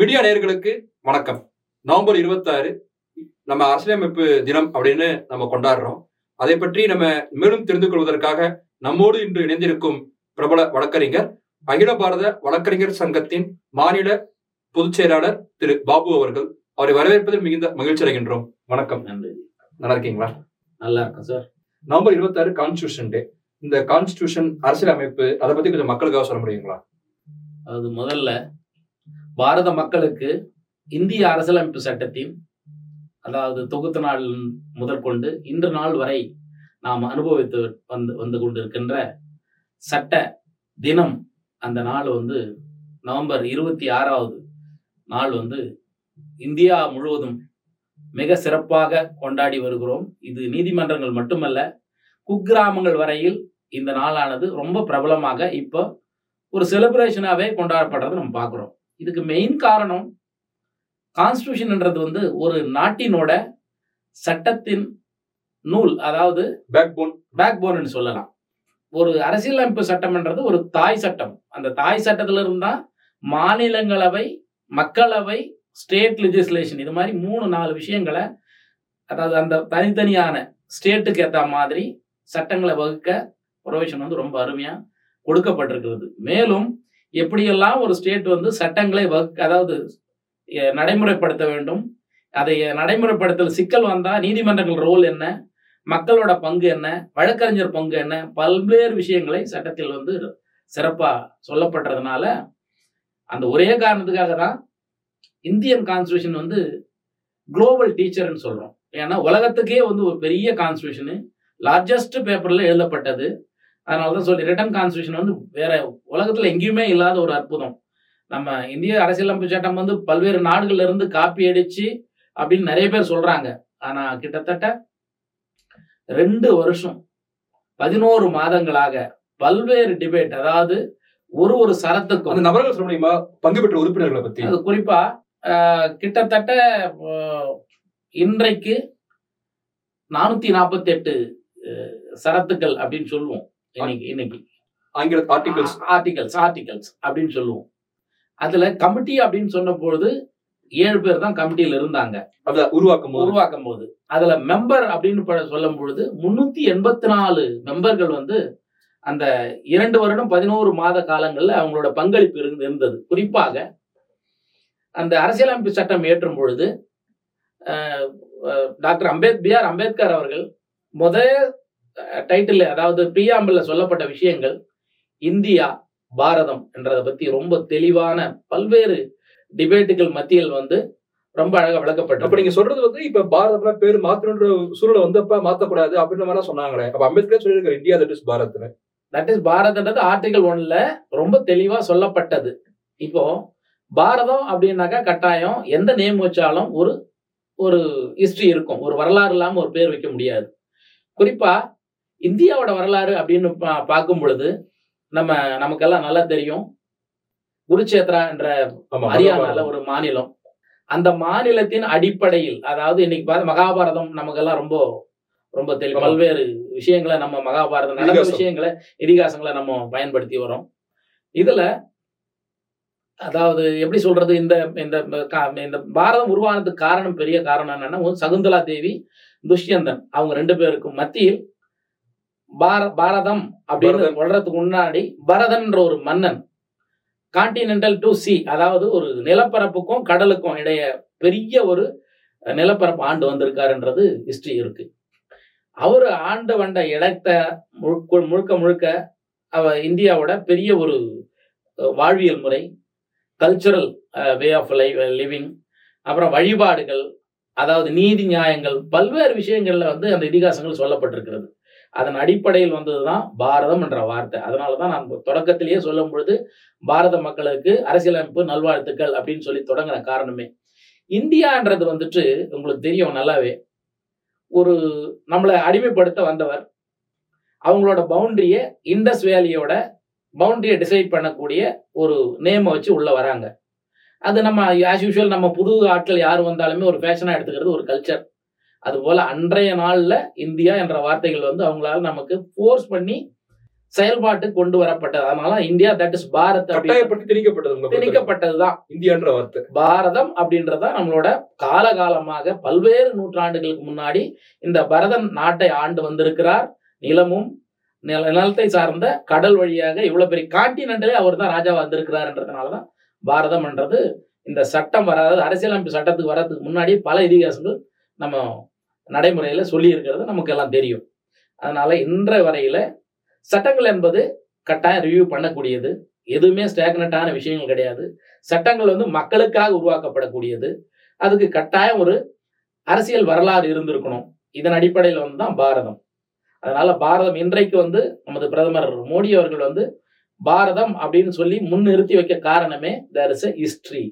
Media நேயர்களுக்கு வணக்கம். November இருபத்தாறு நம்ம அரசியலமைப்பு தினம் அப்படின்னு நம்ம கொண்டாடுறோம். அதை பற்றி நம்ம மேலும் தெரிந்து கொள்வதற்காக நம்மோடு இன்று இணைந்திருக்கும் பிரபல வழக்கறிஞர் அகில பாரத வழக்கறிஞர் சங்கத்தின் மாநில பொதுச் செயலாளர் திரு பாபு அவர்கள் அவரை வரவேற்பதில் மிகுந்த மகிழ்ச்சி அடைகின்றோம். வணக்கம். நன்றி. நல்லா இருக்கீங்களா? நல்லா இருக்கும் சார். நவம்பர் இருபத்தாறு கான்ஸ்டியூஷன் டே இந்த கான்ஸ்டியூஷன் அரசியலமைப்பு அதை பத்தி கொஞ்சம் மக்களுக்காக சொல்ல முடியுங்களா? அது முதல்ல பாரத மக்களுக்கு இந்திய அரசியலமைப்பு சட்டத்தின் அதாவது தொகுத்த நாள் முதற்கொண்டு இன்று நாள் வரை நாம் அனுபவித்து வந்து வந்து கொண்டிருக்கின்ற சட்ட தினம் அந்த நாள் வந்து நவம்பர் இருபத்தி ஆறாவது நாள் வந்து இந்தியா முழுவதும் மிக சிறப்பாக கொண்டாடி வருகிறோம். இது நீதிமன்றங்கள் மட்டுமல்ல குக்கிராமங்கள் வரையில் இந்த நாளானது ரொம்ப பிரபலமாக இப்போ ஒரு செலிப்ரேஷனாகவே கொண்டாடப்படுறதை நம்ம பார்க்குறோம். இதுக்கு மெயின் காரணம் கான்ஸ்டியூஷன்ன்றது வந்து ஒரு நாட்டினோட சட்டத்தின் நூல் அதாவது பேக் போன் பேக் போன்னு சொல்லலாம். ஒரு அரசியலமைப்பு சட்டம்ன்றது ஒரு தாய் சட்டம். அந்த தாய் சட்டத்துல இருந்தா மாநிலங்களவை மக்களவை ஸ்டேட் லெஜிஸ்லேஷன் இது மாதிரி மூணு நாலு விஷயங்களை அதாவது அந்த தனித்தனியான ஸ்டேட்டுக்கு ஏற்ற மாதிரி சட்டங்களை வகுக்க ப்ரொவிஷன் வந்து ரொம்ப அருமையா கொடுக்கப்பட்டிருக்கிறது. மேலும் எப்படியெல்லாம் ஒரு ஸ்டேட் வந்து சட்டங்களை வகு அதாவது நடைமுறைப்படுத்த வேண்டும் அதை நடைமுறைப்படுத்தல் சிக்கல் வந்தால் நீதிமன்றங்கள் ரோல் என்ன மக்களோட பங்கு என்ன வழக்கறிஞர் பங்கு என்ன பல்வேறு விஷயங்களை சட்டத்தில் வந்து சிறப்பாக சொல்லப்பட்டதுனால அந்த ஒரே காரணத்துக்காக தான் இந்தியன் கான்ஸ்டியூஷன் வந்து குளோபல் டீச்சர்னு சொல்கிறோம் ஏன்னா உலகத்துக்கே வந்து ஒரு பெரிய கான்ஸ்டியூஷனு லார்ஜஸ்ட் பேப்பரில் எழுதப்பட்டது. அதனால தான் சொல்லி ரிட்டன் கான்ஸ்டியூஷன் வந்து வேற உலகத்துல எங்கேயுமே இல்லாத ஒரு அற்புதம். நம்ம இந்திய அரசியலமைப்பு சட்டம் வந்து பல்வேறு நாடுகள்ல இருந்து காப்பி அடிச்சு அப்படின்னு நிறைய பேர் சொல்றாங்க. ஆனா கிட்டத்தட்ட ரெண்டு வருஷம் பதினோரு மாதங்களாக பல்வேறு டிபேட் அதாவது ஒரு ஒரு சரத்துக்கும் அந்த நபர்கள் சொல்ல முடியுமா? பங்கு பெற்ற உறுப்பினர்களை பத்தி. அது குறிப்பா கிட்டத்தட்ட இன்றைக்கு நானூத்தி நாற்பத்தி எட்டு சரத்துக்கள் அப்படின்னு சொல்லுவோம். இன்னைக்கு இன்னைக்கு. ஆங்கில ஆர்டிகல்ஸ் ஆர்டிகல்ஸ் ஆர்டிகல்ஸ் அப்படின்னு சொல்லுவோம். அதுல கமிட்டி அப்படின்னு சொன்ன பொழுது ஏழு பேர் தான் கமிட்டியில இருந்தாங்க. அத உருவாக்கும் உருவாக்கும் போது. அதுல மெம்பர் அப்படின்னு சொல்லும் பொழுது முன்னூத்தி எண்பத்தி நாலு மெம்பர்கள் வந்து அந்த இரண்டு வருடம் பதினோரு மாத காலங்கள்ல அவங்களோட பங்களிப்பு இருந்து- இருந்தது. குறிப்பாக அந்த அரசியலமைப்பு சட்டம் ஏற்றும் பொழுது டாக்டர் அம்பேத் பி ஆர் அம்பேத்கர் அவர்கள் முதல் டைட்டில் அதாவது பிரியாம்பிள் சொல்லப்பட்ட விஷயங்கள் இந்தியா பாரதம் என்றதை பத்தி ரொம்ப தெளிவான பல்வேறு டிபேட்டுகள் மத்தியில் வந்து ரொம்ப அழகா அப்ப விளக்கப்பட்டது நீங்க சொல்றது வந்து இப்ப பாரத பேர் மாத்தணுன்ற சூழலை வந்தப்ப மாத்தக்கூடாது அப்படின்ற மாதிரி சொன்னாங்களே. அப்ப அம்பேத்கர் சொல்லியிருக்காரு இந்தியா தட் இஸ் பாரத்னு. தட் இஸ் பாரத்ன்றது ஆர்டிகல் ஒன்ல ரொம்ப தெளிவா சொல்லப்பட்டது. இப்போ பாரதம் அப்படின்னாக்கா கட்டாயம் எந்த நேம் வச்சாலும் ஒரு ஒரு ஹிஸ்டரி இருக்கும். ஒரு வரலாறு இல்லாம ஒரு பேர் வைக்க முடியாது. குறிப்பா இந்தியாவோட வரலாறு அப்படின்னு பார்க்கும் பொழுது நம்ம நமக்கெல்லாம் நல்லா தெரியும். குருச்சேத்ரா என்ற ஹரியானால ஒரு மாநிலம். அந்த மாநிலத்தின் அடிப்படையில் அதாவது இன்னைக்கு பார்த்த மகாபாரதம் நமக்கெல்லாம் ரொம்ப ரொம்ப தெளி ஆமா. பல்வேறு விஷயங்களை நம்ம மகாபாரதம் நடந்த. விஷயங்களை இதிகாசங்களை நம்ம பயன்படுத்தி வரோம் இதுல அதாவது எப்படி சொல்றது இந்த இந்த இந்த பாரதம் உருவானதுக்கு காரணம் பெரிய காரணம் என்னன்னா சகுந்தலா தேவி துஷ்யந்தன். அவங்க ரெண்டு பேருக்கும் மத்தியில் பார பாரதம் அப்படின்னு. வளர்றதுக்கு முன்னாடி பரதன்ற ஒரு மன்னன் கான்டினென்டல் டு சி அதாவது ஒரு நிலப்பரப்புக்கும் கடலுக்கும் இடைய பெரிய ஒரு நிலப்பரப்பு ஆண்டு வந்திருக்காருன்றது ஹிஸ்டரி இருக்கு அவர் ஆண்டு வந்த இடத்தை முழுக்க முழுக்க முழுக்க அவ இந்தியாவோட பெரிய ஒரு வாழ்வியல் முறை cultural way of life living அப்புறம் வழிபாடுகள் அதாவது நீதி நியாயங்கள் பல்வேறு விஷயங்கள்ல வந்து அந்த இதிகாசங்கள் சொல்லப்பட்டிருக்கிறது அதன் அடிப்படையில் வந்தது தான் பாரதம் என்ற வார்த்தை. அதனால தான் நான் தொடக்கத்திலேயே சொல்லும் பொழுது பாரத மக்களுக்கு அரசியலமைப்பு நல்வாழ்த்துக்கள் அப்படின்னு சொல்லி தொடங்கின காரணமே. இந்தியான்றது வந்துட்டு உங்களுக்கு தெரியும் நல்லாவே. ஒரு நம்மளை அடிமைப்படுத்த வந்தவர் அவங்களோட பவுண்டரியை இண்டஸ் வேலியோட பவுண்டரியை டிசைட் பண்ணக்கூடிய ஒரு நேமை வச்சு உள்ளே வராங்க. அது நம்ம ஆஸ் யூஷுவல் நம்ம புது ஆட்கள் யார் வந்தாலுமே ஒரு ஃபேஷனாக எடுத்துக்கிறது ஒரு கல்ச்சர் அதுபோல அன்றைய நாள்ல இந்தியா என்ற வார்த்தைகள் வந்து அவங்களால நமக்கு ஃபோர்ஸ் பண்ணி செயல்பாட்டுக்கு கொண்டு வரப்பட்டது. அதனால இந்தியா தட் இஸ் பாரத் கட்டாயப்படுத்தி திணிக்கப்பட்டது. திணிக்கப்பட்டதுதான். இந்தியான்ற வார்த்தை. பாரதம் அப்படின்றத நம்மளோட காலகாலமாக பல்வேறு நூற்றாண்டுகளுக்கு முன்னாடி இந்த பரதன் நாட்டை ஆண்டு வந்திருக்கிறார். நிலமும் நில நிலத்தை சார்ந்த கடல் வழியாக இவ்வளவு பெரிய காண்டினென்டலே அவர் தான் ராஜாவா வந்திருக்கிறாருன்றதுனாலதான் பாரதம் என்றது இந்த சட்டம் வராது. அரசியலமைப்பு சட்டத்துக்கு வர்றதுக்கு முன்னாடி பல இதிகாசங்கள் நம்ம நடைமுறையில் சொல்லியிருக்கிறது நமக்கு எல்லாம் தெரியும். அதனால் இன்ற வரையில் சட்டங்கள் என்பது கட்டாயம் ரிவ்யூ பண்ணக்கூடியது. எதுவுமே ஸ்டேக்னட்டான விஷயங்கள் கிடையாது. சட்டங்கள் வந்து மக்களுக்காக உருவாக்கப்படக்கூடியது. அதுக்கு கட்டாயம் ஒரு அரசியல் வரலாறு இருந்திருக்கணும். இதன் அடிப்படையில் வந்து தான் பாரதம். அதனால பாரதம் இன்றைக்கு வந்து நமது பிரதமர் மோடி அவர்கள் வந்து பாரதம் அப்படின்னு சொல்லி முன்னிறுத்தி வைக்க காரணமே there is a history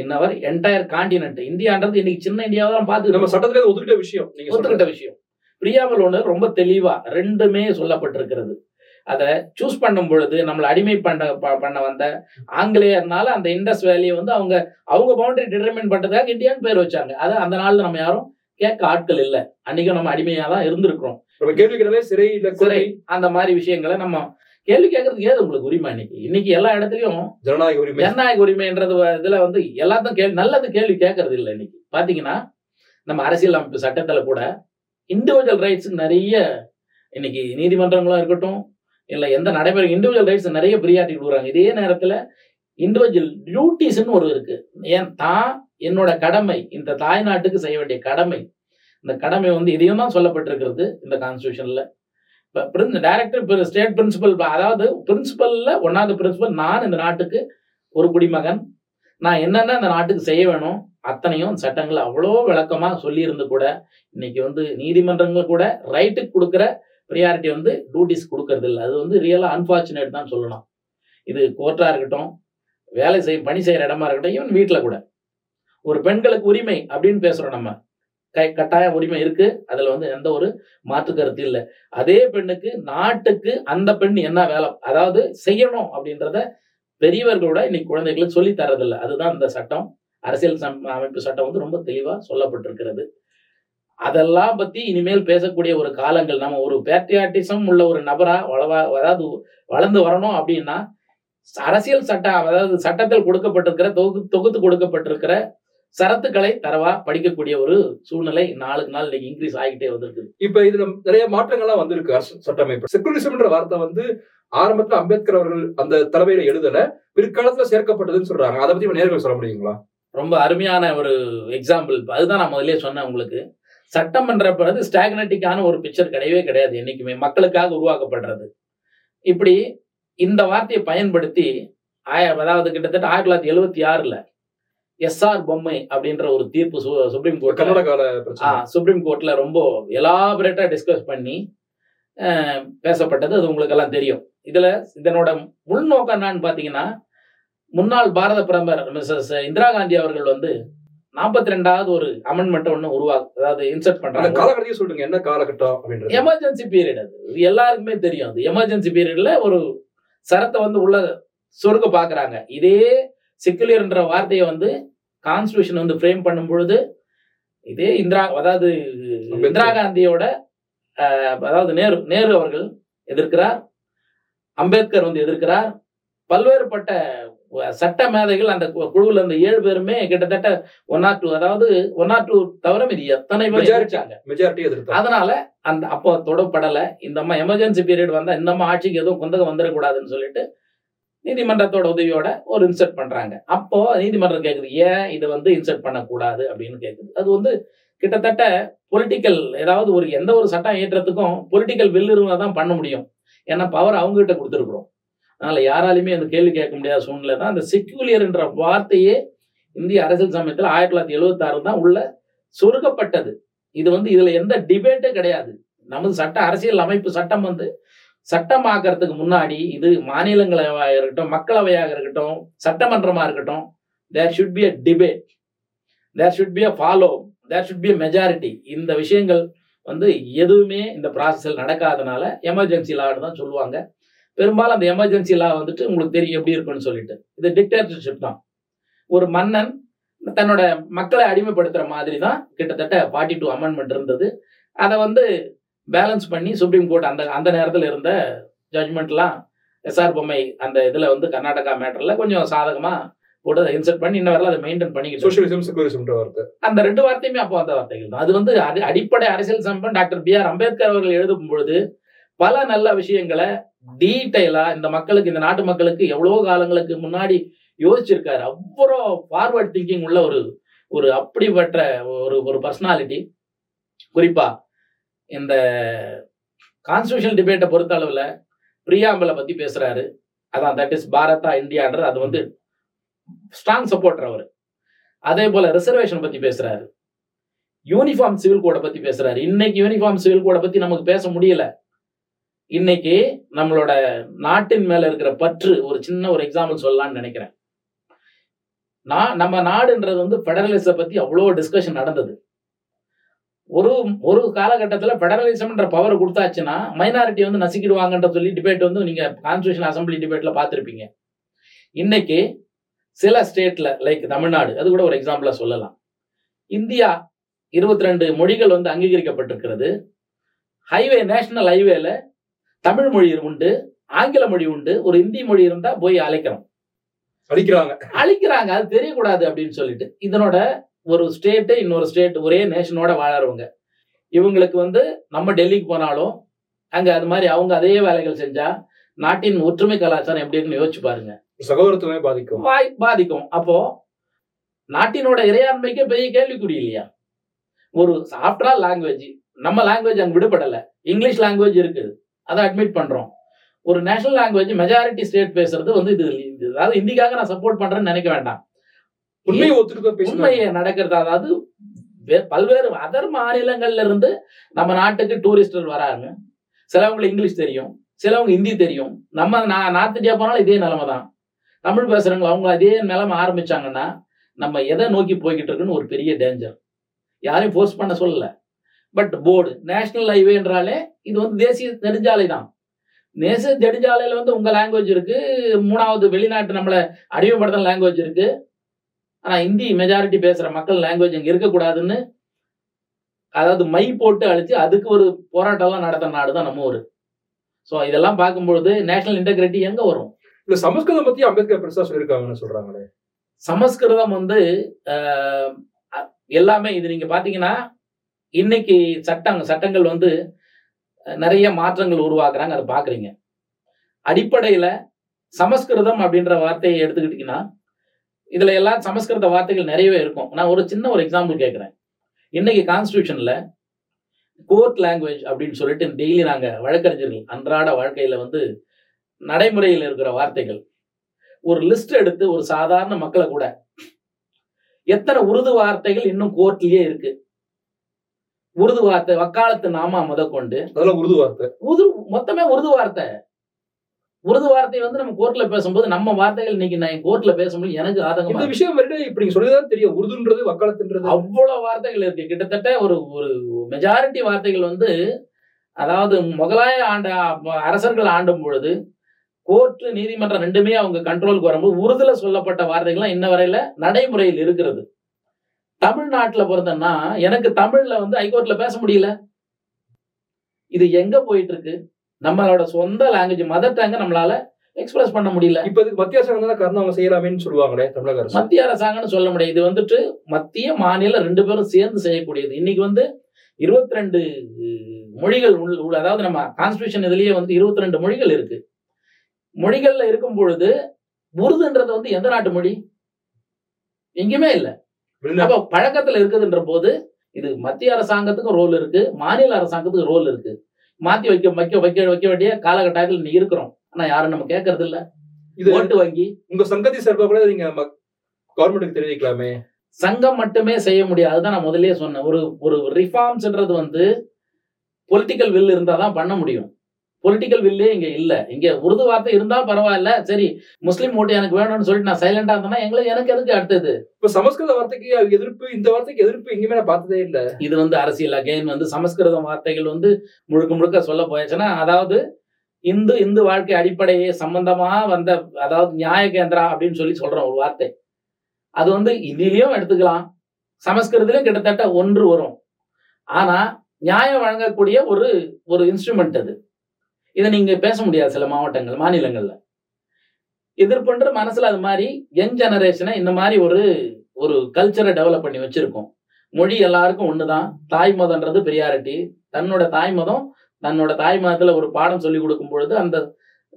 in our entire continent இந்தியான்றது இன்னைக்கு சின்ன இந்தியாவை தான் நம்ம பார்த்து சட்டத்திலே ஒதுக்கிட்ட விஷயம் நீங்க. ஒத்துக்கிட்ட விஷயம். பிரியாமல் ஒன்று ரொம்ப தெளிவா ரெண்டுமே சொல்லப்பட்டிருக்கிறது. அதை சூஸ் பண்ணும் பொழுது நம்மளை அடிமை பண்ண பண்ண வந்த ஆங்கிலேயர்னால அந்த இண்டஸ் வேலியை வந்து அவங்க அவங்க பவுண்டரி டிட்டர்மைன் பண்றதுக்காக இந்தியான்னு பேர் வச்சாங்க. அது அந்த நாள்ல நம்ம யாரும் கேட்க ஆட்கள் இல்லை. அன்னைக்கும் நம்ம அடிமையா தான் இருந்திருக்கிறோம். நம்ம கேள்வி கேட்டாலே சிறை சிறை அந்த மாதிரி விஷயங்களை நம்ம கேள்வி கேட்கறதுக்கு ஏது உங்களுக்கு உரிமை இன்னைக்கு? இன்னைக்கு எல்லா இடத்துலயும் ஜனநாயக உரிமை. ஜனநாயக உரிமைன்றது இதுல வந்து எல்லாத்தையும் கேள்வி நல்லது கேள்வி கேட்கறது இல்லை இன்னைக்கு. பாத்தீங்கன்னா நம்ம அரசியல் அமைப்பு சட்டத்துல கூட இண்டிவிஜுவல் ரைட்ஸுக்கு நிறைய இன்னைக்கு நீதிமன்றங்களும் இருக்கட்டும் இல்ல எந்த நடைமுறை இண்டிவிஜுவல் ரைட்ஸ் நிறைய பிரியாரிட்டி கொடுக்குறாங்க. இதே நேரத்துல இண்டிவிஜுவல் டியூட்டிஸ்ன்னு ஒரு இருக்கு. ஏன்? தான் என்னோட கடமை இந்த தாய்நாட்டுக்கு செய்ய வேண்டிய கடமை. இந்த கடமை வந்து இதையும் தான் சொல்லப்பட்டிருக்கிறது இந்த கான்ஸ்டியூஷன்ல டைரக்டர் ஸ்டேட் பிரின்சிபல் அதாவது பிரின்சிபல்ல ஒன்னாவது பிரின்சிபல் நான் இந்த நாட்டுக்கு ஒரு குடிமகன் நான் என்னென்ன இந்த நாட்டுக்கு செய்ய வேணும் அத்தனையும் சட்டங்கள் அவ்வளோ விளக்கமாக சொல்லியிருந்து கூட இன்னைக்கு வந்து நீதிமன்றங்கள் கூட ரைட்டுக்கு கொடுக்குற ப்ரியாரிட்டி வந்து டியூட்டிஸ் கொடுக்கறது இல்லை. அது வந்து ரியலாக அன்ஃபார்ச்சுனேட் தான் சொல்லணும். இது கோர்ட்டாக இருக்கட்டும் வேலை செய் பணி செய்கிற இடமா இருக்கட்டும் ஈவன் வீட்டில் கூட. ஒரு பெண்களுக்கு உரிமை அப்படின்னு பேசுகிறோம் நம்ம. கட்டாய உரிமை இருக்கு. அதுல வந்து எந்த ஒரு மாற்று கருத்து இல்லை. அதே பெண்ணுக்கு நாட்டுக்கு அந்த பெண் என்ன வேலை அதாவது செய்யணும் அப்படின்றத பெரியவர்களோட இன்னைக்கு குழந்தைகளுக்கு சொல்லி தரதில்லை அதுதான் இந்த சட்டம். அரசியல் சம்- அமைப்பு சட்டம் வந்து ரொம்ப தெளிவா சொல்லப்பட்டிருக்கிறது. அதெல்லாம் பத்தி இனிமேல் பேசக்கூடிய ஒரு காலங்கள் நம்ம ஒரு பேட்ரியாட்டிசம் உள்ள ஒரு நபரா வளவா அதாவது வளர்ந்து வரணும் அப்படின்னா அரசியல் சட்டம் அதாவது சட்டத்தில் கொடுக்கப்பட்டிருக்கிற தொகு தொகுத்து கொடுக்கப்பட்டிருக்கிற சரத்துக்களை தரவா படிக்கக்கூடிய ஒரு சூழ்நிலை நாளுக்கு நாள் இன்னைக்கு இன்க்ரீஸ் ஆகிட்டே வந்திருக்கு. இப்ப இதுல நிறைய மாற்றங்கள்லாம் வந்திருக்கு அரசு சட்டமைப்பு. செக்குலரிசம்ன்ற வார்த்தை வந்து ஆரம்பத்துல அம்பேத்கர் அவர்கள் அந்த தலைமையில எழுதல பிற்காலத்துல சேர்க்கப்பட்டதுன்னு சொல்றாங்க. அதை பத்தி நேர்கள் சொல்ல முடியுங்களா? ரொம்ப அருமையான ஒரு எக்ஸாம்பிள் அதுதான் நான் முதல்லயே சொன்னேன் உங்களுக்கு. சட்டமன்றப்பது ஸ்டாக்னட்டிக்கான ஒரு பிக்சர் கிடையவே கிடையாது என்னைக்குமே. மக்களுக்காக உருவாக்கப்படுறது. இப்படி இந்த வார்த்தையை பயன்படுத்தி ஆய அதாவது கிட்டத்தட்ட ஆயிரத்தி தொள்ளாயிரத்தி எழுபத்தி ஆறுல எஸ்ஆர் பொம்மை அப்படின்ற ஒரு தீர்ப்பு சுப்ரீம் கோர்ட் பிரச்சனை. சுப்ரீம் கோர்ட்ல ரொம்ப எலாபரேட்டா டிஸ்கஸ் பண்ணி பேசப்பட்டது. அது உங்களுக்கு எல்லாம் தெரியும். இதுல இதனோட உள்நோக்கம் என்னன்னு பாத்தீங்கன்னா முன்னாள் பாரத பிரதமர் மிஸ்ஸஸ் இந்திரா காந்தி அவர்கள் வந்து நாற்பத்தி ரெண்டாவது ஒரு அமெண்ட்மெண்ட் ஒன்று உருவா அதாவது இன்சர்ட் பண்றாங்க. காலகட்டத்தையும் சொல்லுங்க. என்ன காலகட்டம் அப்படின்றது. எமர்ஜென்சி பீரியட் அது. எல்லாருக்குமே தெரியும். அது எமர்ஜென்சி பீரியட்ல ஒரு சரத்தை வந்து உள்ள சொருக்க பாக்குறாங்க. இதே செக்குலர்ன்ற வார்த்தையை வந்து கான்ஸ்டியூஷன் வந்து ஃப்ரேம் பண்ணும் பொழுது இதே இந்திரா அதாவது இந்திரா காந்தியோட அதாவது நேரு நேரு அவர்கள் எதிர்க்கிறார் அம்பேத்கர் வந்து எதிர்க்கிறார். பல்வேறுபட்ட சட்ட மேதைகள் அந்த குழுவுல இருந்த ஏழு பேருமே கிட்டத்தட்ட ஒன் ஆர் டூ அதாவது ஒன் ஆர் டூ தவிர இது எத்தனை பேர். எதிர்த்தாங்க. அதனால அந்த அப்போ தொடப்படல இந்த அம்மா எமர்ஜென்சி பீரியட் வந்தா இந்த அம்மா ஆட்சிக்கு எதுவும் குந்தகம் வந்துடக்கூடாதுன்னு சொல்லிட்டு நீதிமன்றத்தோட உதவியோட ஒரு இன்சர்ட் பண்றாங்க. அப்போ நீதிமன்றம் கேக்குது ஏன் இதை வந்து இன்சர்ட் பண்ணக்கூடாது? அப்படின்னு கேக்குது. அது வந்து கிட்டத்தட்ட பொலிட்டிக்கல் ஏதாவது ஒரு எந்த ஒரு சட்டம் ஏற்றத்துக்கும் பொலிட்டிக்கல் வில் இருந்தால் தான் பண்ண முடியும். ஏன்னா பவர் அவங்க கிட்ட கொடுத்துருக்குறோம். அதனால யாராலையுமே அந்த கேள்வி கேட்க முடியாத சூழ்நிலை தான். அந்த செக்யூலியர்ன்ற வார்த்தையே இந்திய அரசியல் சமயத்தில் ஆயிரத்தி தொள்ளாயிரத்தி எழுபத்தாறு தான் உள்ள சுருக்கப்பட்டது இது வந்து இதுல எந்த டிபேட்டே கிடையாது. நமது சட்ட அரசியல் அமைப்பு சட்டம் வந்து சட்டமாக்குறதுக்கு முன்னாடி இது மாநிலங்களவையாக இருக்கட்டும் மக்களவையாக இருக்கட்டும் சட்டமன்றமாக இருக்கட்டும் there should be a debate there should be a follow there should be a majority இந்த விஷயங்கள் வந்து எதுவுமே இந்த ப்ராசஸில் நடக்காதனால எமர்ஜென்சி லான்னு தான் சொல்லுவாங்க. பெரும்பாலும் அந்த எமர்ஜென்சி லா வந்துட்டு உங்களுக்கு தெரியும் எப்படி இருக்குன்னு சொல்லிட்டு. இது டிக்டேட்டர்ஷிப் தான். ஒரு மன்னன் தன்னோட மக்களை அடிமைப்படுத்துகிற மாதிரி தான் கிட்டத்தட்ட ஃபார்ட்டி டூ அமெண்ட்மெண்ட் இருந்தது. அதை வந்து பேலன்ஸ் பண்ணி சுப்ரீம் கோர்ட் அந்த அந்த நேரத்தில் இருந்த ஜட்மெண்ட்லாம் எஸ்ஆர் பொம்மை அந்த இதுல வந்து கர்நாடகா மேட்டர்ல கொஞ்சம் சாதகமா போட்டு அதை இன்சர்ட் பண்ணி இன்ன வரல அதை மெயின்டைன் பண்ணிக்கிட்டு இருக்கு. சோசியலிசம் செகுலரிசம்ன்ற வார்த்தை அந்த ரெண்டு வார்த்தையுமே அப்போ அந்த வார்த்தைகள் தான். அது வந்து அடி- அடிப்படை அரசியல் சம்பம் டாக்டர் பி ஆர் அம்பேத்கர் அவர்கள் எழுதும் பொழுது பல நல்ல விஷயங்களை டீட்டெயிலா இந்த மக்களுக்கு இந்த நாட்டு மக்களுக்கு எவ்வளவோ காலங்களுக்கு முன்னாடி யோசிச்சிருக்காரு. அவ்வளோ ஃபார்வர்ட் திங்கிங் உள்ள ஒரு ஒரு அப்படிப்பட்ட ஒரு ஒரு பர்சனாலிட்டி குறிப்பா இந்த கான்ஸ்டியூஷன் டிபேட்டை பொறுத்த அளவில் பிரியாம்பலை பற்றி பேசுகிறாரு அதான் தட் இஸ் பாரதா இந்தியான்ற அது வந்து ஸ்ட்ராங் சப்போர்ட்டர் அவர். அதே போல் ரிசர்வேஷன் பற்றி பேசுகிறாரு யூனிஃபார்ம் சிவில் கோடை பற்றி பேசுகிறாரு இன்னைக்கு யூனிஃபார்ம் சிவில் கோடை பற்றி நமக்கு பேச முடியல. இன்னைக்கு நம்மளோட நாட்டின் மேல இருக்கிற பற்று ஒரு சின்ன ஒரு எக்ஸாம்பிள் சொல்லலாம்னு நினைக்கிறேன். நான் நம்ம நாடுன்றது வந்து ஃபெடரலிச பத்தி அவ்வளோ டிஸ்கஷன் நடந்தது. ஒரு ஒரு காலகட்டத்துல ஃபெடரலிசம்ன்ற பவர் கொடுத்தாச்சுன்னா மைனாரிட்டி வந்து நசுக்கிடுவாங்கன்ற சொல்லி டிபேட் வந்து நீங்க கான்ஸ்டியூஷன் அசம்பிளி டிபேட்ல பார்த்திருப்பீங்க. இன்னைக்கு சில ஸ்டேட்ல லைக் தமிழ்நாடு அது கூட ஒரு எக்ஸாம்பிளா சொல்லலாம். இந்தியா இருபத்தி ரெண்டு மொழிகள் வந்து அங்கீகரிக்கப்பட்டிருக்கிறது. ஹைவே நேஷனல் ஹைவேல தமிழ் மொழி உண்டு ஆங்கில மொழி உண்டு ஒரு இந்தி மொழி இருந்தா போய் அழைக்கிறோம். அடிக்கிறாங்க அழிக்கிறாங்க அது தெரியக்கூடாது அப்படின்னு சொல்லிட்டு இதனோட ஒரு ஸ்டேட்டு இன்னொரு ஸ்டேட் ஒரே நேஷனோட வாழறவங்க. இவங்களுக்கு வந்து நம்ம டெல்லிக்கு போனாலும் அங்க அது மாதிரி அவங்க அதே வேலைகள் செஞ்சா நாட்டின் ஒற்றுமை கலாச்சாரம் எப்படி இருக்குன்னு யோசிச்சு பாருங்க. சகோதரத்துவமே பாதிக்கும். பாதிக்கும். அப்போ நாட்டினோட இறையாண்மைக்கே பெரிய கேள்விக்குறி இல்லையா? ஒரு ஆஃப்டர் ஆல் லாங்குவேஜ் நம்ம லாங்குவேஜ் அங்க விடுபடல. இங்கிலீஷ் லாங்குவேஜ் இருக்குது அதை அட்மிட் பண்றோம். ஒரு நேஷனல் லாங்குவேஜ் மெஜாரிட்டி ஸ்டேட் பேசுறது வந்து இது இது- அதாவது இந்திக்காக நான் சப்போர்ட் பண்றேன்னு நினைக்க வேண்டாம். உண்மையை பேசுறாங்க உண்மையை நடக்கிறது? அதாவது பல்வேறு அதர் மாநிலங்கள்ல இருந்து நம்ம நாட்டுக்கு டூரிஸ்டர் வராங்க. சிலவங்களுக்கு இங்கிலீஷ் தெரியும் சிலவங்க ஹிந்தி தெரியும். நம்ம நான் நார்த் இந்தியா போனாலும் இதே நிலைமை தான் தமிழ் பேசுறவங்க அவங்க அதே நிலைமை ஆரம்பிச்சாங்கன்னா நம்ம எதை நோக்கி போய்கிட்டு இருக்குன்னு ஒரு பெரிய டேஞ்சர் யாரையும் ஃபோர்ஸ் பண்ண சொல்லல. பட் போர்டு நேஷனல் ஹைவேன்றாலே இது வந்து தேசிய நெடுஞ்சாலை தான் தேசிய நெடுஞ்சாலையில வந்து உங்க லாங்குவேஜ் இருக்கு. மூணாவது வெளிநாட்டு நம்மளை அடிமைப்படுத்துற லாங்குவேஜ் இருக்கு. ஆனா இந்தி மெஜாரிட்டி பேசுற மக்கள் லாங்குவேஜ் இங்க இருக்கக்கூடாதுன்னு அதாவது மை போட்டு அழிச்சு அதுக்கு ஒரு போராட்டம்லாம் நடத்த நாடு தான் நம்ம ஊரு. ஸோ இதெல்லாம் பார்க்கும்பொழுது நேஷனல் இன்டெகிரிட்டி எங்க வரும்? இல்ல சமஸ்கிருதம் பத்தி அம்பேத்கர் பெருசா சொல்லியிருக்காங்கன்னு சொல்றாங்களே. சமஸ்கிருதம் வந்து எல்லாமே இது நீங்க பாத்தீங்கன்னா இன்னைக்கு சட்டங்க சட்டங்கள் வந்து நிறைய மாற்றங்கள் உருவாக்குறாங்க அதை பாக்குறீங்க அடிப்படையில சமஸ்கிருதம் அப்படின்ற வார்த்தையை எடுத்துக்கிட்டீங்கன்னா இதுல எல்லாம் சமஸ்கிருத வார்த்தைகள் நிறையவே இருக்கும். நான் ஒரு சின்ன ஒரு எக்ஸாம்பிள் கேட்கிறேன் இன்னைக்கு கான்ஸ்டியூஷன்ல கோர்ட் லாங்குவேஜ் அப்படின்னு சொல்லிட்டு டெய்லி நாங்க வழக்கறிஞர்கள் அன்றாட வாழ்க்கையில வந்து நடைமுறையில் இருக்கிற வார்த்தைகள். ஒரு லிஸ்ட் எடுத்து ஒரு சாதாரண மக்களை கூட எத்தனை உருது வார்த்தைகள் இன்னும் கோர்ட்லயே இருக்கு. உருது வார்த்தை வக்காலத்து நாமா முதற்கொண்டு அதெல்லாம் உருது வார்த்தை. உருது மொத்தமே உருது வார்த்தை. உருது வார்த்தை வந்து நம்ம கோர்ட்ல பேசும்போது நம்ம வார்த்தைகள் இன்னைக்கு நான் கோர்ட்ல பேசும்போது எனக்கு ஆதங்கமா இந்த. விஷயம் வந்து இப்ப நீங்க சொல்லிதான் தெரியும். உருதுன்றது வக்காலத்துன்றது. அவ்வளவு வார்த்தைகள் இருக்கு. கிட்டத்தட்ட ஒரு ஒரு மெஜாரிட்டி வார்த்தைகள் வந்து அதாவது முகலாய ஆண்ட அரசர்கள் ஆண்டும் பொழுது கோர்ட்டு நீதிமன்றம் ரெண்டுமே அவங்க கண்ட்ரோலுக்கு வரும்போது உறுதில சொல்லப்பட்ட வார்த்தைகள்லாம் இன்ன வரையில நடைமுறையில் இருக்கிறது. தமிழ்நாட்டுல பிறந்தேன்னா எனக்கு தமிழ்ல வந்து ஹைகோர்ட்ல பேச முடியல. இது எங்க போயிட்டு இருக்கு? நம்மளோட சொந்த லாங்குவேஜ் மதர் டங்க நம்மளால எக்ஸ்பிரஸ் பண்ண முடியல. இப்ப இதுக்கு மத்திய அரசாங்கம் தான் காரணம் அவங்க செய்யலாமேன்னு சொல்லுவாங்களே தமிழக அரசு? மத்திய அரசாங்கம்னு சொல்ல முடியாது. இது வந்துட்டு மத்திய மாநில ரெண்டு பேரும் சேர்ந்து செய்யக்கூடியது. இன்னைக்கு வந்து இருபத்தி ரெண்டு மொழிகள் உள்ள அதாவது நம்ம கான்ஸ்டியூஷன் இதுலயே வந்து இருபத்தி ரெண்டு மொழிகள் இருக்கு. மொழிகள்ல இருக்கும் பொழுது உருதுன்றது வந்து எந்த நாட்டு மொழி? எங்கேயுமே இல்ல. அப்ப பழக்கத்துல இருக்குதுன்ற போது இது மத்திய அரசாங்கத்துக்கும் ரோல் இருக்கு மாநில அரசாங்கத்துக்கு ரோல் இருக்கு. மாத்தி வைக்க வைக்க வைக்க வைக்க வேண்டிய காலகட்டத்தில் இன்னைக்கு இருக்கிறோம். ஆனா யாரும் நம்ம கேட்கறது இல்ல இது ஓட்டு வங்கி உங்க சங்கத்தி சார்பா கூட நீங்க கவர்மெண்ட்டுக்கு தெரிவிக்கலாமே? சங்கம் மட்டுமே செய்ய முடியாது. அதுதான் நான் முதல்லயே சொன்னேன். ஒரு ஒரு ரிஃபார்ம்ஸ்ன்றது வந்து பொலிட்டிக்கல் வில் இருந்தா தான் பண்ண முடியும். பொலிட்டிக்கல் வில்லே இங்க இல்ல. இங்க உருது வார்த்தை இருந்தா பரவாயில்ல. சரி முஸ்லீம் ஓட்டு எனக்கு வேணும்னு சொல்லிட்டு நான் சைலண்டா இருந்தேன்னா எங்களுக்கு எனக்கு எதுக்கு அடுத்தது? இப்ப சமஸ்கிருத வார்த்தைக்கு எதிர்ப்பு இந்த வார்த்தைக்கு எதிர்ப்பு எங்கேயுமே நான் பார்த்ததே இல்ல. இது வந்து அரசியல். அகைன் வந்து சமஸ்கிருத வார்த்தைகள் வந்து முழுக்க முழுக்க சொல்ல போயாச்சுன்னா அதாவது இந்து இந்து வாழ்க்கை அடிப்படையே சம்பந்தமா வந்த அதாவது நியாய கேந்திரா அப்படின்னு சொல்லி சொல்றோம் ஒரு வார்த்தை. அது வந்து இந்தியிலையும் எடுத்துக்கலாம். சமஸ்கிருதத்திலும் கிட்டத்தட்ட ஒன்று வரும். ஆனா நியாயம் வழங்கக்கூடிய ஒரு ஒரு இன்ஸ்ட்ருமெண்ட் அது. இதை நீங்க பேச முடியாது சில மாவட்டங்கள் மாநிலங்கள்ல. எதிர்ப்புன்ற மனசுல அது மாதிரி யங் ஜெனரேஷனை இந்த மாதிரி ஒரு ஒரு கல்ச்சரை டெவலப் பண்ணி வச்சிருக்கோம். மொழி எல்லாருக்கும் ஒண்ணுதான். தாய் மதம்ன்றது பெரியாரிட்டி தன்னோட தாய் மதம் தன்னோட தாய் மதத்துல ஒரு பாடம் சொல்லி கொடுக்கும் பொழுது அந்த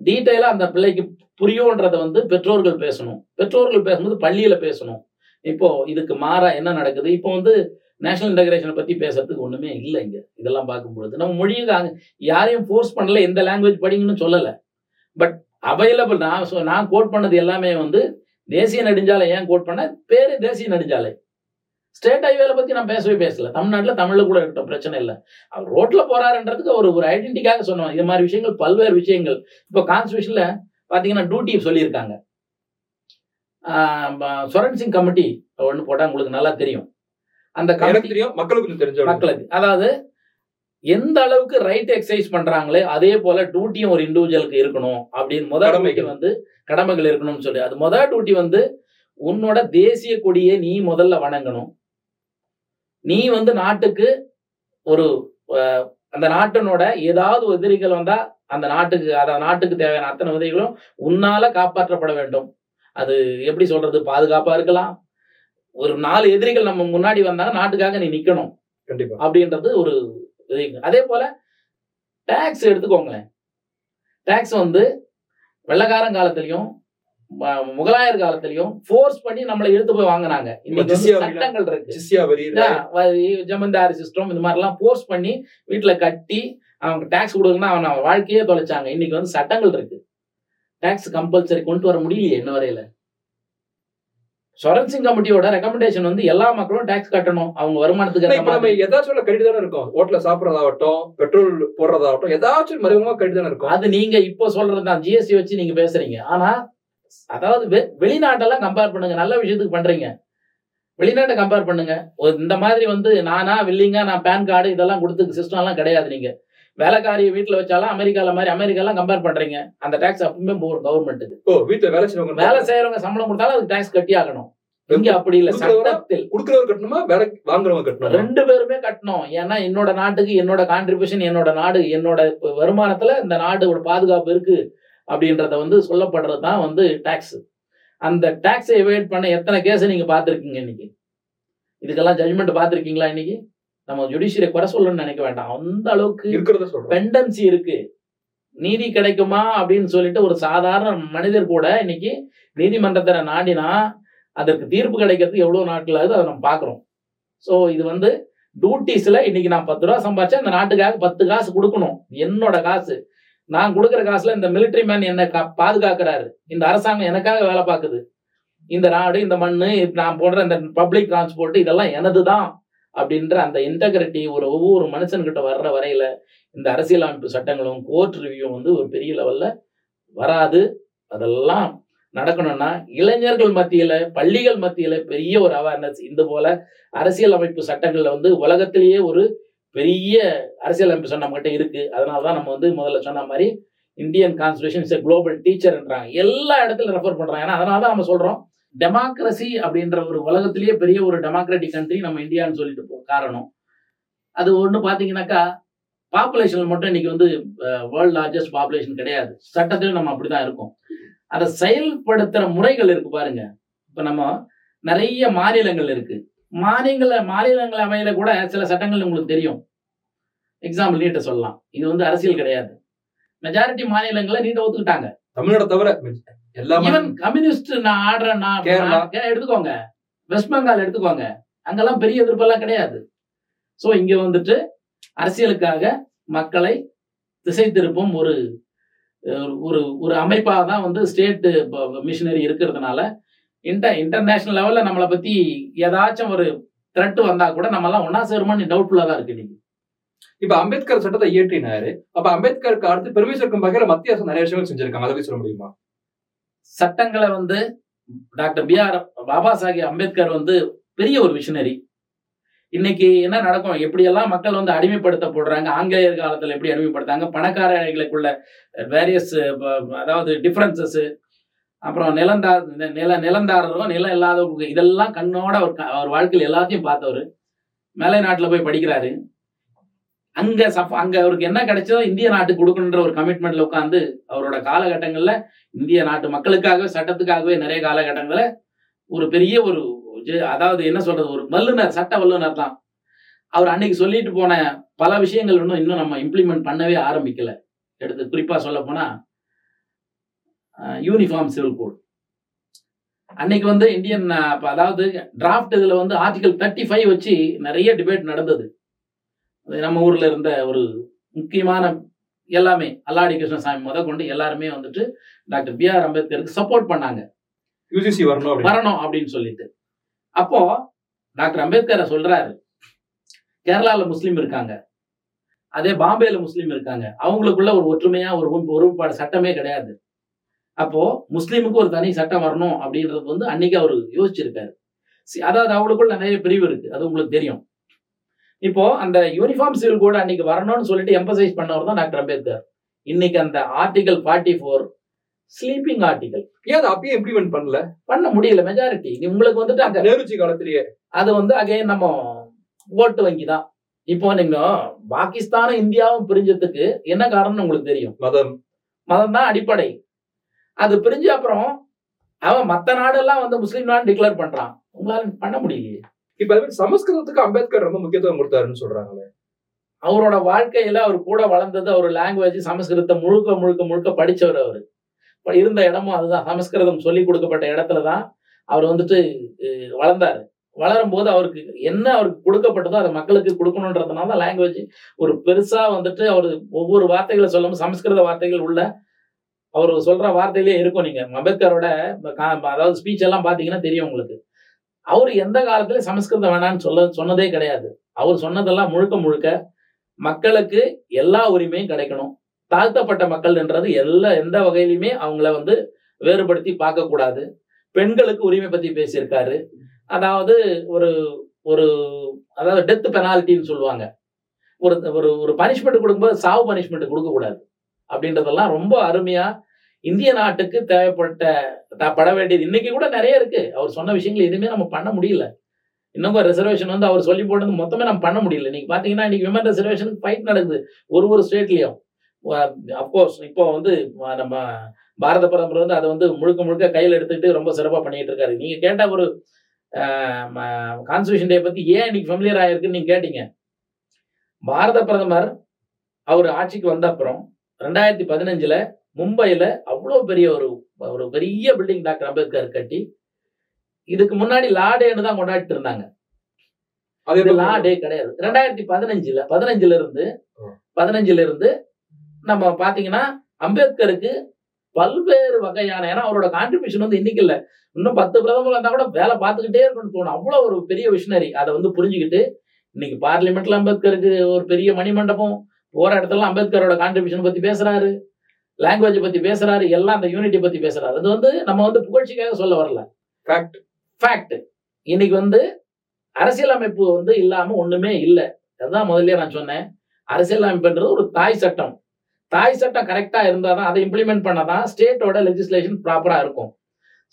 டீட்டெயிலா அந்த பிள்ளைக்கு புரியும்ன்றத வந்து பெற்றோர்கள் பேசணும். பெற்றோர்கள் பேசும்போது பள்ளியில பேசணும். இப்போ இதுக்கு மாறா என்ன நடக்குது? இப்போ வந்து நேஷனல் இன்டகிரேஷனை பற்றி பேசுறதுக்கு ஒன்றுமே இல்லை இங்கே. இதெல்லாம் பார்க்கும்பொழுது. நம்ம மொழியை யாரையும் ஃபோர்ஸ் பண்ணல எந்த லாங்குவேஜ் படிங்கன்னு சொல்லலை. பட் அவைலபிள் நான் சொ- நான் கோட் பண்ணது எல்லாமே வந்து தேசிய நெடுஞ்சாலை ஏன் கோட் பண்ண? பேர் தேசிய நெடுஞ்சாலை. ஸ்டேட் ஹைவேல பற்றி நான் பேசவே பேசல. தமிழ்நாட்டில் தமிழில் கூட இருக்கட்டும் பிரச்சனை இல்லை. அவர் ரோட்டில் போறாருன்றதுக்கு ஒரு ஒரு ஐடென்டிக்காக சொன்னோம் இது மாதிரி விஷயங்கள் பல்வேறு விஷயங்கள். இப்போ கான்ஸ்டியூஷனில் பார்த்தீங்கன்னா டியூட்டி சொல்லியிருக்காங்க. சொரன் சிங் கமிட்டி ஒன்று போட்டால் உங்களுக்கு நல்லா தெரியும். அந்த தெரியும் மக்களுக்கு தெரிஞ்ச மக்களுக்கு. அதாவது எந்த அளவுக்கு ரைட் எக்ஸசைஸ் பண்றாங்களே அதே போல டியூட்டியும் ஒரு இண்டிவிஜுவலுக்கு இருக்கணும். அப்படின்னு முதல். டியூட்டி வந்து கடமைகள் இருக்கணும்னு சொல்லி. அது முதல் டியூட்டி வந்து உன்னோட தேசிய கொடியை நீ முதல்ல வணங்கணும். நீ வந்து நாட்டுக்கு ஒரு அந்த நாட்டினோட ஏதாவது எதிரிகள் வந்தா அந்த நாட்டுக்கு அந்த நாட்டுக்கு தேவையான அத்தனை உதவிகளும் உன்னால காப்பாற்றப்பட வேண்டும். அது எப்படி சொல்றது? பாதுகாப்பா இருக்கலாம். ஒரு நாலு எதிரிகள் நம்ம முன்னாடி வந்தாங்க நாட்டுக்காக நீ நிக்கணும் கண்டிப்பா. அப்படின்றது ஒரு. அதே போல டாக்ஸ் எடுத்துக்கோங்களேன். டாக்ஸ் வந்து வெள்ளக்காரன் காலத்திலயும் முகலாயர் காலத்திலயும் ஃபோர்ஸ் பண்ணி நம்மளை இழுத்து போய் வாங்குனாங்க. சட்டங்கள் இருக்கு. ஜமீன்தாரி சிஸ்டம் இந்த மாதிரிலாம் ஃபோர்ஸ் பண்ணி வீட்டுல கட்டி அவங்க டாக்ஸ் கொடுக்கணும்னா அவன் வாழ்க்கையே தொலைச்சாங்க. இன்னைக்கு வந்து சட்டங்கள் இருக்கு. டாக்ஸ் கம்பல்சரி கொண்டு வர முடியலையே இன்ன வரையில. சொரன் சிங் கமிட்டியோட ரெக்கமெண்டேஷன் வந்து எல்லா மக்களும் டாக்ஸ் கட்டணும். அவங்க வருமானத்துக்கு நம்ம. ஏதாச்சும் உள்ள கடிதம் தானே இருக்கும். ஹோட்டல்ல சாப்பிடறதாகட்டும் பெட்ரோல் போடுறதாகட்டும் ஏதாச்சும் மறைமுகமா கடிதம் தானே இருக்கும். அது நீங்க இப்போ சொல்றது தான். ஜிஎஸ்டி வச்சு நீங்க பேசுறீங்க. ஆனா அதாவது வெளிநாட்டெல்லாம் கம்பேர் பண்ணுங்க. நல்ல விஷயத்துக்கு பண்றீங்க. வெளிநாட்டை கம்பேர் பண்ணுங்க. இந்த மாதிரி வந்து நானா வில்லிங்கா நான் பேன் கார்டு இதெல்லாம் கொடுத்து சிஸ்டம் எல்லாம் கிடையாது நீங்க. வேலைக்காரிய வீட்டுல வச்சாலும் அமெரிக்கால மாதிரி அமெரிக்காலாம் கம்பேர் பண்றீங்க. அந்த டாக்ஸ் அப்பவுமே போகும் கவர்மெண்ட்டுக்கு ஓ வீட்டுல வேலை செய்யறவங்க வேலை செய்யறவங்க சம்பளம் கொடுத்தாலும் அதுக்கு டாக்ஸ் கட்டி ஆகணும். இங்க அப்படி இல்ல? சட்டத்தில். குடுக்கிறவர் கட்டணுமா? வேலை வாங்குறவங்க கட்டணுமா? ரெண்டு பேருமே கட்டணும். ஏன்னா என்னோட நாட்டுக்கு என்னோட கான்ட்ரிபியூஷன் என்னோட நாடு என்னோட வருமானத்துல இந்த நாடோட பாதுகாப்பு இருக்கு அப்படின்றத வந்து சொல்லப்படுறது தான் வந்து டாக்ஸ் அந்த டாக்ஸை எவைட் பண்ண எத்தனை கேஸ் நீங்க பார்த்துருக்கீங்க இன்னைக்கு? இதுக்கெல்லாம் ஜட்மெண்ட் பார்த்துருக்கீங்களா இன்னைக்கு? நம்ம ஜுடிஷியரை குறை சொல்லணும்னு நினைக்க வேண்டாம். அந்த அளவுக்கு பெண்டன்சி இருக்கு. நீதி கிடைக்குமா அப்படின்னு சொல்லிட்டு ஒரு சாதாரண மனிதர் கூட இன்னைக்கு நீதிமன்றத்தை நாடினா அதற்கு தீர்ப்பு கிடைக்கிறதுக்கு எவ்வளவு நாட்கள் ஆகுது அதை நம்ம பார்க்குறோம். ஸோ இது வந்து டியூட்டிஸ்ல இன்னைக்கு நான் பத்து ரூபா சம்பாதிச்சா அந்த நாட்டுக்காக பத்து காசு கொடுக்கணும். என்னோட காசு. நான் கொடுக்குற காசுல இந்த மிலிட்டரி மேன் என்ன கா- பாதுகாக்கிறாரு. இந்த அரசாங்கம் எனக்காக வேலை பார்க்குது. இந்த நாடு இந்த மண்ணு நான் போடுற இந்த பப்ளிக் டிரான்ஸ்போர்ட் இதெல்லாம் எனது தான் அப்படின்ற அந்த இன்டகிரிட்டி ஒரு ஒவ்வொரு மனுஷன்கிட்ட வர்ற வரையில இந்த அரசியலமைப்பு சட்டங்களும் கோர்ட் ரிவ்யூ வந்து ஒரு பெரிய லெவல்ல வராது. அதெல்லாம் நடக்கணும்னா இளைஞர்கள் மத்தியில பள்ளிகள் மத்தியில பெரிய ஒரு அவேர்னஸ் இந்த போல அரசியல் அமைப்பு சட்டங்கள்ல வந்து உலகத்திலேயே ஒரு பெரிய அரசியல் அமைப்பு சட்டம் நம்மகிட்ட இருக்கு. அதனாலதான் நம்ம வந்து முதல்ல சொன்ன மாதிரி இந்தியன் கான்ஸ்டியூஷன் இஸ் குளோபல் டீச்சர்ன்றாங்க எல்லா இடத்துல ரெஃபர் பண்றாங்க. ஏன்னா அதனால தான் நம்ம சொல்றோம். டெமோக்ரஸி அப்படின்ற ஒரு உலகத்திலேயே பெரிய ஒரு டெமோக்ராட்டிக் கண்ட்ரி நம்ம இந்தியான்னு சொல்லிட்டு போ காரணம். அது ஒன்று பார்த்தீங்கன்னாக்கா பாப்புலேஷன் மட்டும் இன்னைக்கு வந்து வேர்ல்ட் லார்ஜஸ்ட் பாப்புலேஷன் கிடையாது. சட்டத்திலும் நம்ம அப்படிதான் இருக்கோம். அதை செயல்படுத்துகிற முறைகள் இருக்கு பாருங்க. இப்போ நம்ம நிறைய மாநிலங்கள் இருக்கு. மாநில மாநிலங்கள் அமையில கூட சில சட்டங்கள் உங்களுக்கு தெரியும். எக்ஸாம்பிள் நீட்டை சொல்லலாம். இது வந்து அரசியல் கிடையாது. மெஜாரிட்டி மாநிலங்களை நீட்டை ஒத்துக்கிட்டாங்க. தமிழ்நாடு தவிர ஈவன் கம்யூனிஸ்ட் நான் ஆடுறேன் நான் கேரளா. நான் எடுத்துக்கோங்க. வெஸ்ட் பெங்கால் எடுத்துக்கோங்க. அங்கெல்லாம் பெரிய எதிர்ப்பெல்லாம் கிடையாது. ஸோ இங்க வந்துட்டு அரசியலுக்காக மக்களை திசை திருப்பும் ஒரு ஒரு ஒரு அமைப்பாக தான் வந்து ஸ்டேட் மிஷினரி இருக்கிறதுனால இன்டர் இன்டர்நேஷனல் லெவல்ல நம்மளை பத்தி ஏதாச்சும் ஒரு த்ரெட் வந்தா கூட நம்ம எல்லாம் ஒன்னா சேருமான்னு டவுட்ஃபுல்லா தான் இருக்கு இன்னைக்கு இப்ப அம்பேத்கர் சட்டத்தை இயற்றினாரு. அப்ப அம்பேத்கருக்கு அடுத்து பெருமை சேர்க்கும் வகையில மத்திய அரசு நிறைய விஷயங்கள் செஞ்சிருக்காங்க. அதை சொல்ல முடியுமா? சட்டங்களை வந்து doctor B R Baba Saheb Ambedkar வந்து பெரிய ஒரு விஷனரி இன்னைக்கு என்ன நடக்கும்? எப்படியெல்லாம் மக்கள் வந்து அடிமைப்படுத்தப்படுறாங்க? ஆங்கிலேயர் காலத்தில் எப்படி அடிமைப்படுத்தாங்க? பணக்காரர்களுக்குள்ள வேரியஸ் அதாவது டிஃப்ரென்சஸ்ஸு அப்புறம் நிலந்தார் நில நிலந்தாரரும் நிலம் இல்லாதவங்க இதெல்லாம் கண்ணோட அவர் க- அவர் வாழ்க்கையில் எல்லாத்தையும் பார்த்தவர். மேலை நாட்டில் போய் படிக்கிறாரு. அங்க சப் அங்க அவருக்கு என்ன கிடைச்சதோ இந்திய நாட்டுக்கு கொடுக்கணுன்ற ஒரு கமிட்மெண்ட்ல உட்காந்து அவரோட காலகட்டங்கள்ல இந்திய நாட்டு மக்களுக்காகவே சட்டத்துக்காகவே நிறைய காலகட்டங்கள்ல ஒரு பெரிய ஒரு அதாவது என்ன சொல்றது ஒரு வல்லுனர் சட்ட வல்லுனர் தான். அவர் அன்னைக்கு சொல்லிட்டு போன பல விஷயங்கள் இன்னும் இன்னும் நம்ம இம்ப்ளிமெண்ட் பண்ணவே ஆரம்பிக்கல. எடுத்து குறிப்பா சொல்ல போனா யூனிஃபார்ம் சிவில் கோட் அன்னைக்கு வந்து இந்தியன் அதாவது டிராஃப்ட் இதுல வந்து ஆர்டிகல் தேர்ட்டி ஃபைவ் வச்சு நிறைய டிபேட் நடந்தது. நம்ம ஊர்ல இருந்த ஒரு முக்கியமான எல்லாமே அல்லாடி கிருஷ்ணசாமி முத கொண்டு எல்லாருமே வந்துட்டு டாக்டர் பி ஆர் அம்பேத்கருக்கு சப்போர்ட் பண்ணாங்க. யூஜிசி வரணும் வரணும் அப்படின்னு சொல்லிட்டு. அப்போ டாக்டர் அம்பேத்கர் சொல்றாரு. கேரளால முஸ்லீம் இருக்காங்க. அதே பாம்பேல முஸ்லீம் இருக்காங்க. அவங்களுக்குள்ள ஒரு ஒற்றுமையா ஒரு ஒருமைப்பாடு சட்டமே கிடையாது. அப்போ முஸ்லீமுக்கு ஒரு தனி சட்டம் வரணும் அப்படின்றது வந்து அன்னைக்கு அவர் யோசிச்சிருக்காரு. அதாவது அவங்களுக்குள்ள நிறைய பிரிவு இருக்கு. அது உங்களுக்கு தெரியும். இப்போ அந்த யூனிஃபார்ம் சிவில் கோட் அன்னைக்கு வரணும்னு சொல்லிட்டு எம்பசைஸ் பண்ணவர் தான் டாக்டர் அம்பேத்கர். இன்னைக்கு அந்த article forty four sleeping article ஏன் அதை அப்பயே இம்ப்ளிமெண்ட் பண்ணல? பண்ண முடியல மெஜாரிட்டி உங்களுக்கு வந்துட்டு அங்க நேருஜி காலத்திலேயே. அது வந்து அகைன் நம்ம ஓட்டு வங்கி தான். இப்போ நீங்க பாகிஸ்தானும் இந்தியாவும் பிரிஞ்சதுக்கு என்ன காரணம்னு உங்களுக்கு தெரியும்? மதம். மதம் தான் அடிப்படை. அது பிரிஞ்ச அப்புறம் அவன் மத்த நாடெல்லாம் வந்து முஸ்லீம் நாடு டிக்ளேர் பண்றான். உங்களால பண்ண முடியலையே. இப்ப அது மாதிரி சமஸ்கிருதத்துக்கு அம்பேத்கர் ரொம்ப முக்கியத்துவம் கொடுத்தாருன்னு சொல்றாங்களே. அவரோட வாழ்க்கையில அவர் கூட வளர்ந்தது அவர் லாங்குவேஜ் சமஸ்கிருதத்தை முழுக்க முழுக்க முழுக்க படிச்சவர் அவர். இருந்த இடமும் அதுதான். சமஸ்கிருதம் சொல்லி கொடுக்கப்பட்ட இடத்துல தான் அவர் வந்துட்டு வளர்ந்தாரு. வளரும் போது அவருக்கு என்ன அவருக்கு கொடுக்கப்பட்டதோ அதை மக்களுக்கு கொடுக்கணுன்றதுனால தான் லாங்குவேஜ் ஒரு பெருசா வந்துட்டு அவர் ஒவ்வொரு வார்த்தைகளை சொல்லும் சமஸ்கிருத வார்த்தைகள் உள்ள அவர் சொல்ற வார்த்தையிலே இருக்கும். நீங்க அம்பேத்கரோட கா- அதாவது ஸ்பீச் எல்லாம் பாத்தீங்கன்னா தெரியும் உங்களுக்கு. அவர் எந்த காலத்துல சமஸ்கிருதம் வேணாம்னு சொல்ல சொன்னதே கிடையாது. அவர் சொன்னதெல்லாம் முழுக்க முழுக்க மக்களுக்கு எல்லா உரிமையும் கிடைக்கணும். தாழ்த்தப்பட்ட மக்கள்ன்றது எல்லா எந்த வகையிலுமே அவங்கள வந்து வேறுபடுத்தி பார்க்கக்கூடாது. பெண்களுக்கு உரிமை பத்தி பேசியிருக்காரு. அதாவது ஒரு ஒரு அதாவது டெத் பெனால்ட்டின்னு சொல்லுவாங்க. ஒரு ஒரு ஒரு பனிஷ்மெண்ட் கொடுக்கும்போது சாவு பனிஷ்மெண்ட் கொடுக்கக்கூடாது. அப்படின்றதெல்லாம் ரொம்ப அருமையாக இந்திய நாட்டுக்கு தேவைப்பட்ட பட வேண்டியது. இன்னைக்கு கூட நிறைய இருக்கு. அவர் சொன்ன விஷயங்கள் எதுவுமே நம்ம பண்ண முடியல. இன்னும் ரிசர்வேஷன் வந்து அவர் சொல்லி போட்டது மொத்தமே நம்ம பண்ண முடியல. இன்னைக்கு பாத்தீங்கன்னா இன்னைக்கு விமன் ரிசர்வேஷனுக்கு ஃபைட் நடக்குது. ஒரு ஒரு ஸ்டேட்லயும் அப்கோர்ஸ் இப்போ வந்து நம்ம பாரத பிரதமர் வந்து அதை வந்து முழுக்க முழுக்க கையில் எடுத்துக்கிட்டு ரொம்ப சிறப்பாக பண்ணிட்டு இருக்காரு. நீங்க கேட்ட ஒரு கான்ஸ்டியூஷன் டே பத்தி ஏன் இன்னைக்கு ஃபெமிலியர் ஆயிருக்குன்னு நீங்க கேட்டீங்க. பாரத பிரதமர் அவர் ஆட்சிக்கு வந்த அப்புறம் ரெண்டாயிரத்தி பதினஞ்சுல மும்பையில அவ்வளோ பெரிய ஒரு ஒரு பெரிய பில்டிங் டாக்டர் அம்பேத்கர் கட்டி இதுக்கு முன்னாடி லா டேன்னு தான் கொண்டாடிட்டு இருந்தாங்க. அது இது எப்படி லா டே கிடையாது. ரெண்டாயிரத்தி பதினஞ்சுல பதினஞ்சுல இருந்து. பதினஞ்சுல இருந்து நம்ம பாத்தீங்கன்னா அம்பேத்கருக்கு பல்வேறு வகையான ஏன்னா அவரோட கான்ட்ரிபியூஷன் வந்து இன்னைக்கு இல்ல. இன்னும் பத்து பிரதமர் வந்தா கூட வேலை பார்த்துக்கிட்டே இருக்கணும்னு தோணும். அவ்வளவு ஒரு பெரிய விஷனரி அதை வந்து புரிஞ்சுக்கிட்டு இன்னைக்கு பார்லிமெண்ட்ல அம்பேத்கருக்கு ஒரு பெரிய மணிமண்டபம் போற இடத்துல அம்பேத்கரோட கான்ட்ரிபியூஷன் பத்தி பேசுறாரு. லாங்குவேஜ் பத்தி பேசுறாரு எல்லாம் அந்த யூனிட்டி பத்தி பேசுறாரு. அது வந்து நம்ம வந்து புகழ்ச்சிக்காக சொல்ல வரல. Fact. ஃபேக்ட் இன்னைக்கு வந்து அரசியலமைப்பு வந்து இல்லாம ஒண்ணுமே இல்லை. அதுதான் முதல்ல நான் சொன்னேன். அரசியலமைப்புன்றது ஒரு தாய் சட்டம். தாய் சட்டம் கரெக்டா இருந்தாதான் அதை இம்ப்ளிமெண்ட் பண்ணாதான் ஸ்டேட்டோட லெஜிஸ்லேஷன் ப்ராப்பரா இருக்கும்.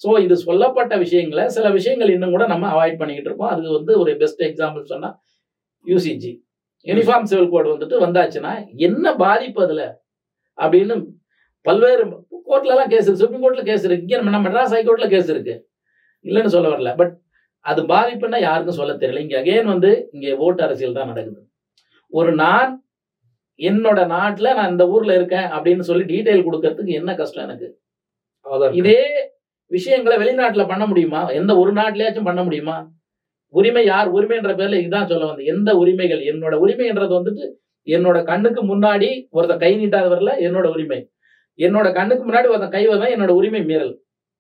ஸோ இது சொல்லப்பட்ட விஷயங்களை சில விஷயங்கள் இன்னும் கூட நம்ம அவாய்ட் பண்ணிக்கிட்டு இருக்கோம். அது வந்து ஒரு பெஸ்ட் எக்ஸாம்பிள் சொன்னா யூசிஜி யூனிஃபார்ம் சிவில் கோட் வந்துட்டு வந்தாச்சுன்னா என்ன பாதிப்பு அதுல? அப்படின்னு பல்வேறு கோர்ட்ல எல்லாம் கேஸ் இருக்கு. சுப்ரீம் கோர்ட்ல கேஸ் இருக்கு. இங்க நம்ம மெட்ராஸ் ஹைகோர்ட்ல கேஸ் இருக்கு. இல்லைன்னு சொல்ல வரல. பட் அது பாதிப்புன்னா யாருக்கும் சொல்ல தெரியல. இங்க அகைன் வந்து இங்க ஓட்டு அரசியல் தான் நடக்குது. ஒரு நான் என்னோட நாட்டுல நான் இந்த ஊர்ல இருக்கேன் அப்படின்னு சொல்லி டீடைல் கொடுக்கறதுக்கு என்ன கஷ்டம் எனக்கு? இதே விஷயங்களை வெளிநாட்டுல பண்ண முடியுமா? எந்த ஒரு நாட்டிலேயாச்சும் பண்ண முடியுமா? உரிமை யார்? உரிமைன்ற பேர்ல இதுதான் சொல்ல வந்து எந்த உரிமைகள்? என்னோட உரிமைன்றது வந்துட்டு என்னோட கண்ணுக்கு முன்னாடி ஒருத்தன் கை நீட்டாத வரல என்னோட உரிமை. என்னோட கண்ணுக்கு முன்னாடி ஒருத்தன் கைவதான் என்னோட உரிமை மீறல்.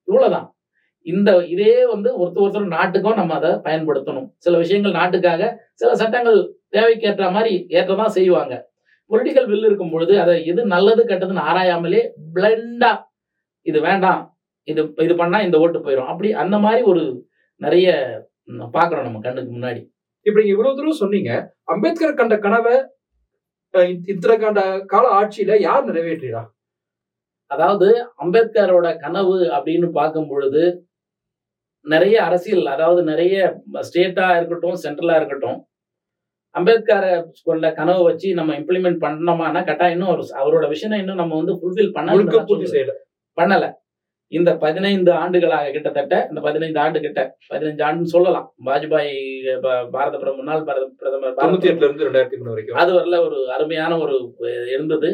இவ்வளவுதான். இந்த இதே வந்து ஒருத்தர் ஒருத்தர் நாட்டுக்கும் நம்ம அதை பயன்படுத்தணும். சில விஷயங்கள் நாட்டுக்காக சில சட்டங்கள் தேவைக்கேற்ற மாதிரி ஏற்றதான் செய்வாங்க. பொலிட்டிக்கல் வில் இருக்கும் பொழுது அதை எது நல்லது கெட்டதுன்னு ஆராயாமலே பிளண்டா இது வேண்டாம் இது இது பண்ணா இந்த ஓட்டு போயிடும் அப்படி அந்த மாதிரி ஒரு நிறைய பாக்குறோம் நம்ம கண்ணுக்கு முன்னாடி. இப்ப நீங்க இவ்வளவு தூரம் சொன்னீங்க. அம்பேத்கர் கண்ட கனவை இத்தனை கண்ட கால ஆட்சியில யார் நிறைவேற்றிடா அதாவது அம்பேத்கரோட கனவு அப்படின்னு பார்க்கும் பொழுது நிறைய அரசியல் அதாவது நிறைய ஸ்டேட்டா இருக்கட்டும் சென்ட்ரலா இருக்கட்டும் அம்பேத்கரை கொண்ட கனவை வச்சு நம்ம இம்ப்ளிமெண்ட் பண்ணோமானா கட்டாயம் இன்னும் அவரோட விஷனை இன்னும் நம்ம வந்து ஃபுல்ஃபில் முழுக்க பூர்த்தி பண்ணல செய்யல. பண்ணல. இந்த பதினைந்து ஆண்டுகளாக கிட்டத்தட்ட இந்த பதினைந்து ஆண்டு கிட்ட பதினைஞ்சு ஆண்டுன்னு சொல்லலாம். வாஜ்பாய் பாரத பிரதமர் முன்னாள் பாரத பிரதமர் அது வரல ஒரு அருமையான ஒரு இருந்தது.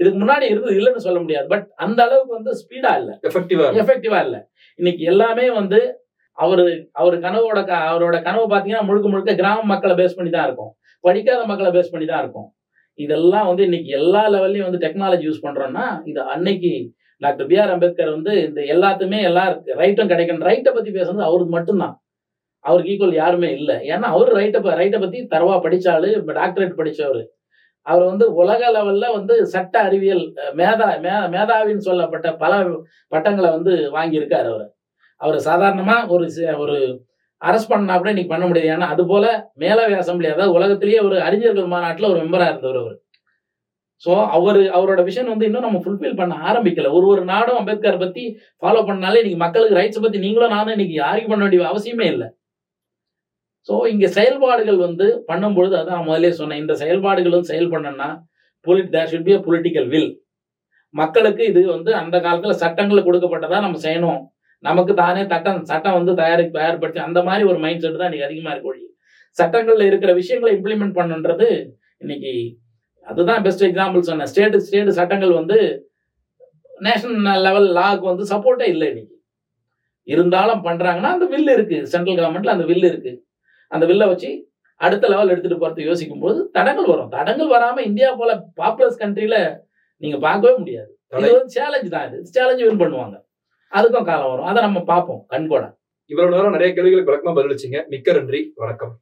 இதுக்கு முன்னாடி இருந்தது இல்லைன்னு சொல்ல முடியாது. பட் அந்த அளவுக்கு வந்து ஸ்பீடா இல்ல. எஃபெக்டிவா எஃபெக்டிவா இல்ல. இன்னைக்கு எல்லாமே வந்து அவரு அவர் கனவோட க- அவரோட கனவு பாத்தீங்கன்னா முழுக்க முழுக்க கிராம மக்களை பேஸ் பண்ணி தான் இருக்கும். படிக்காத மக்களை பேஸ் பண்ணி தான் இருக்கும். இதெல்லாம் வந்து இன்னைக்கு எல்லா லெவல்லையும் வந்து டெக்னாலஜி யூஸ் பண்றோம்னா இது அன்னைக்கு டாக்டர் பி ஆர் அம்பேத்கர் வந்து இந்த எல்லாத்துமே எல்லா ரைட்டும் கிடைக்கணும். ரைட்டை பத்தி பேசுறது அவருக்கு மட்டும்தான். அவருக்கு ஈக்குவல் யாருமே இல்லை. ஏன்னா அவர் ரைட்டை ரைட்டை பத்தி தரவா படிச்சாலு டாக்டரேட் படிச்சவர். அவர் வந்து உலக லெவல்ல வந்து சட்ட அறிவியல் மேதா மே மேதாவின்னு சொல்லப்பட்ட பல பட்டங்களை வந்து வாங்கியிருக்கார் அவர். அவர் சாதாரணமா ஒரு ஒரு அரெஸ்ட் பண்ணா கூட இன்னைக்கு பண்ண முடியாது. ஏன்னா அது போல மேலவை அசம்பிளி அதாவது உலகத்திலேயே ஒரு அறிஞர்கள் மாநாட்டில் ஒரு மெம்பராக இருந்தவர் அவர். ஸோ அவர் அவரோட விஷன் வந்து இன்னும் நம்ம ஃபுல்ஃபில் பண்ண ஆரம்பிக்கல. ஒரு ஒரு நாடும் அம்பேத்கர் பத்தி ஃபாலோ பண்ணாலே இன்னைக்கு மக்களுக்கு ரைட்ஸ் பத்தி நீங்களும் நானும் இன்னைக்கு ஆர்கியூ பண்ண வேண்டிய அவசியமே இல்லை. ஸோ இங்கே செயல்பாடுகள் வந்து பண்ணும்பொழுது அதான் முதல்ல சொன்னேன். இந்த செயல்பாடுகள் வந்து செயல் பண்ணணும்னா பொலிட் there should be a political will மக்களுக்கு இது வந்து அந்த காலத்தில் சட்டங்கள் கொடுக்கப்பட்டதா நம்ம செய்யணும். நமக்கு தானே சட்டம் சட்டம் வந்து தயாரி தயார்படுத்தி அந்த மாதிரி ஒரு மைண்ட் செட் தான் இன்னைக்கு அதிகமாக இருக்கு ஒழிய. சட்டங்களில் இருக்கிற விஷயங்களை இம்ப்ளிமெண்ட் பண்ணுன்றது இன்னைக்கு அதுதான் பெஸ்ட் எக்ஸாம்பிள் சொன்னேன். ஸ்டேட் ஸ்டேட் சட்டங்கள் வந்து நேஷனல் லெவல் லாக்கு வந்து சப்போர்ட்டே இல்லை இன்னைக்கு. இருந்தாலும் பண்றாங்கன்னா அந்த வில் இருக்கு. சென்ட்ரல் கவர்மெண்ட்ல அந்த வில் இருக்கு. அந்த வில்லை வச்சு அடுத்த லெவல் எடுத்துட்டு போறது யோசிக்கும் போது தடங்கள் வரும். தடங்கள் வராம இந்தியா போல பாப்புலஸ் கண்ட்ரில நீங்க பார்க்கவே முடியாது. இது வந்து சேலஞ்ச் தான் இது. சேலஞ்ச் வின் பண்ணுவாங்க. அதுக்கும் காலம் வரும். அதை நம்ம பார்ப்போம். கண்கூட. இவ்வளவு நேரம் நிறைய கேள்விகளுக்கு விளக்கமா பதிலளிச்சீங்க. மிக்க நன்றி. வணக்கம்.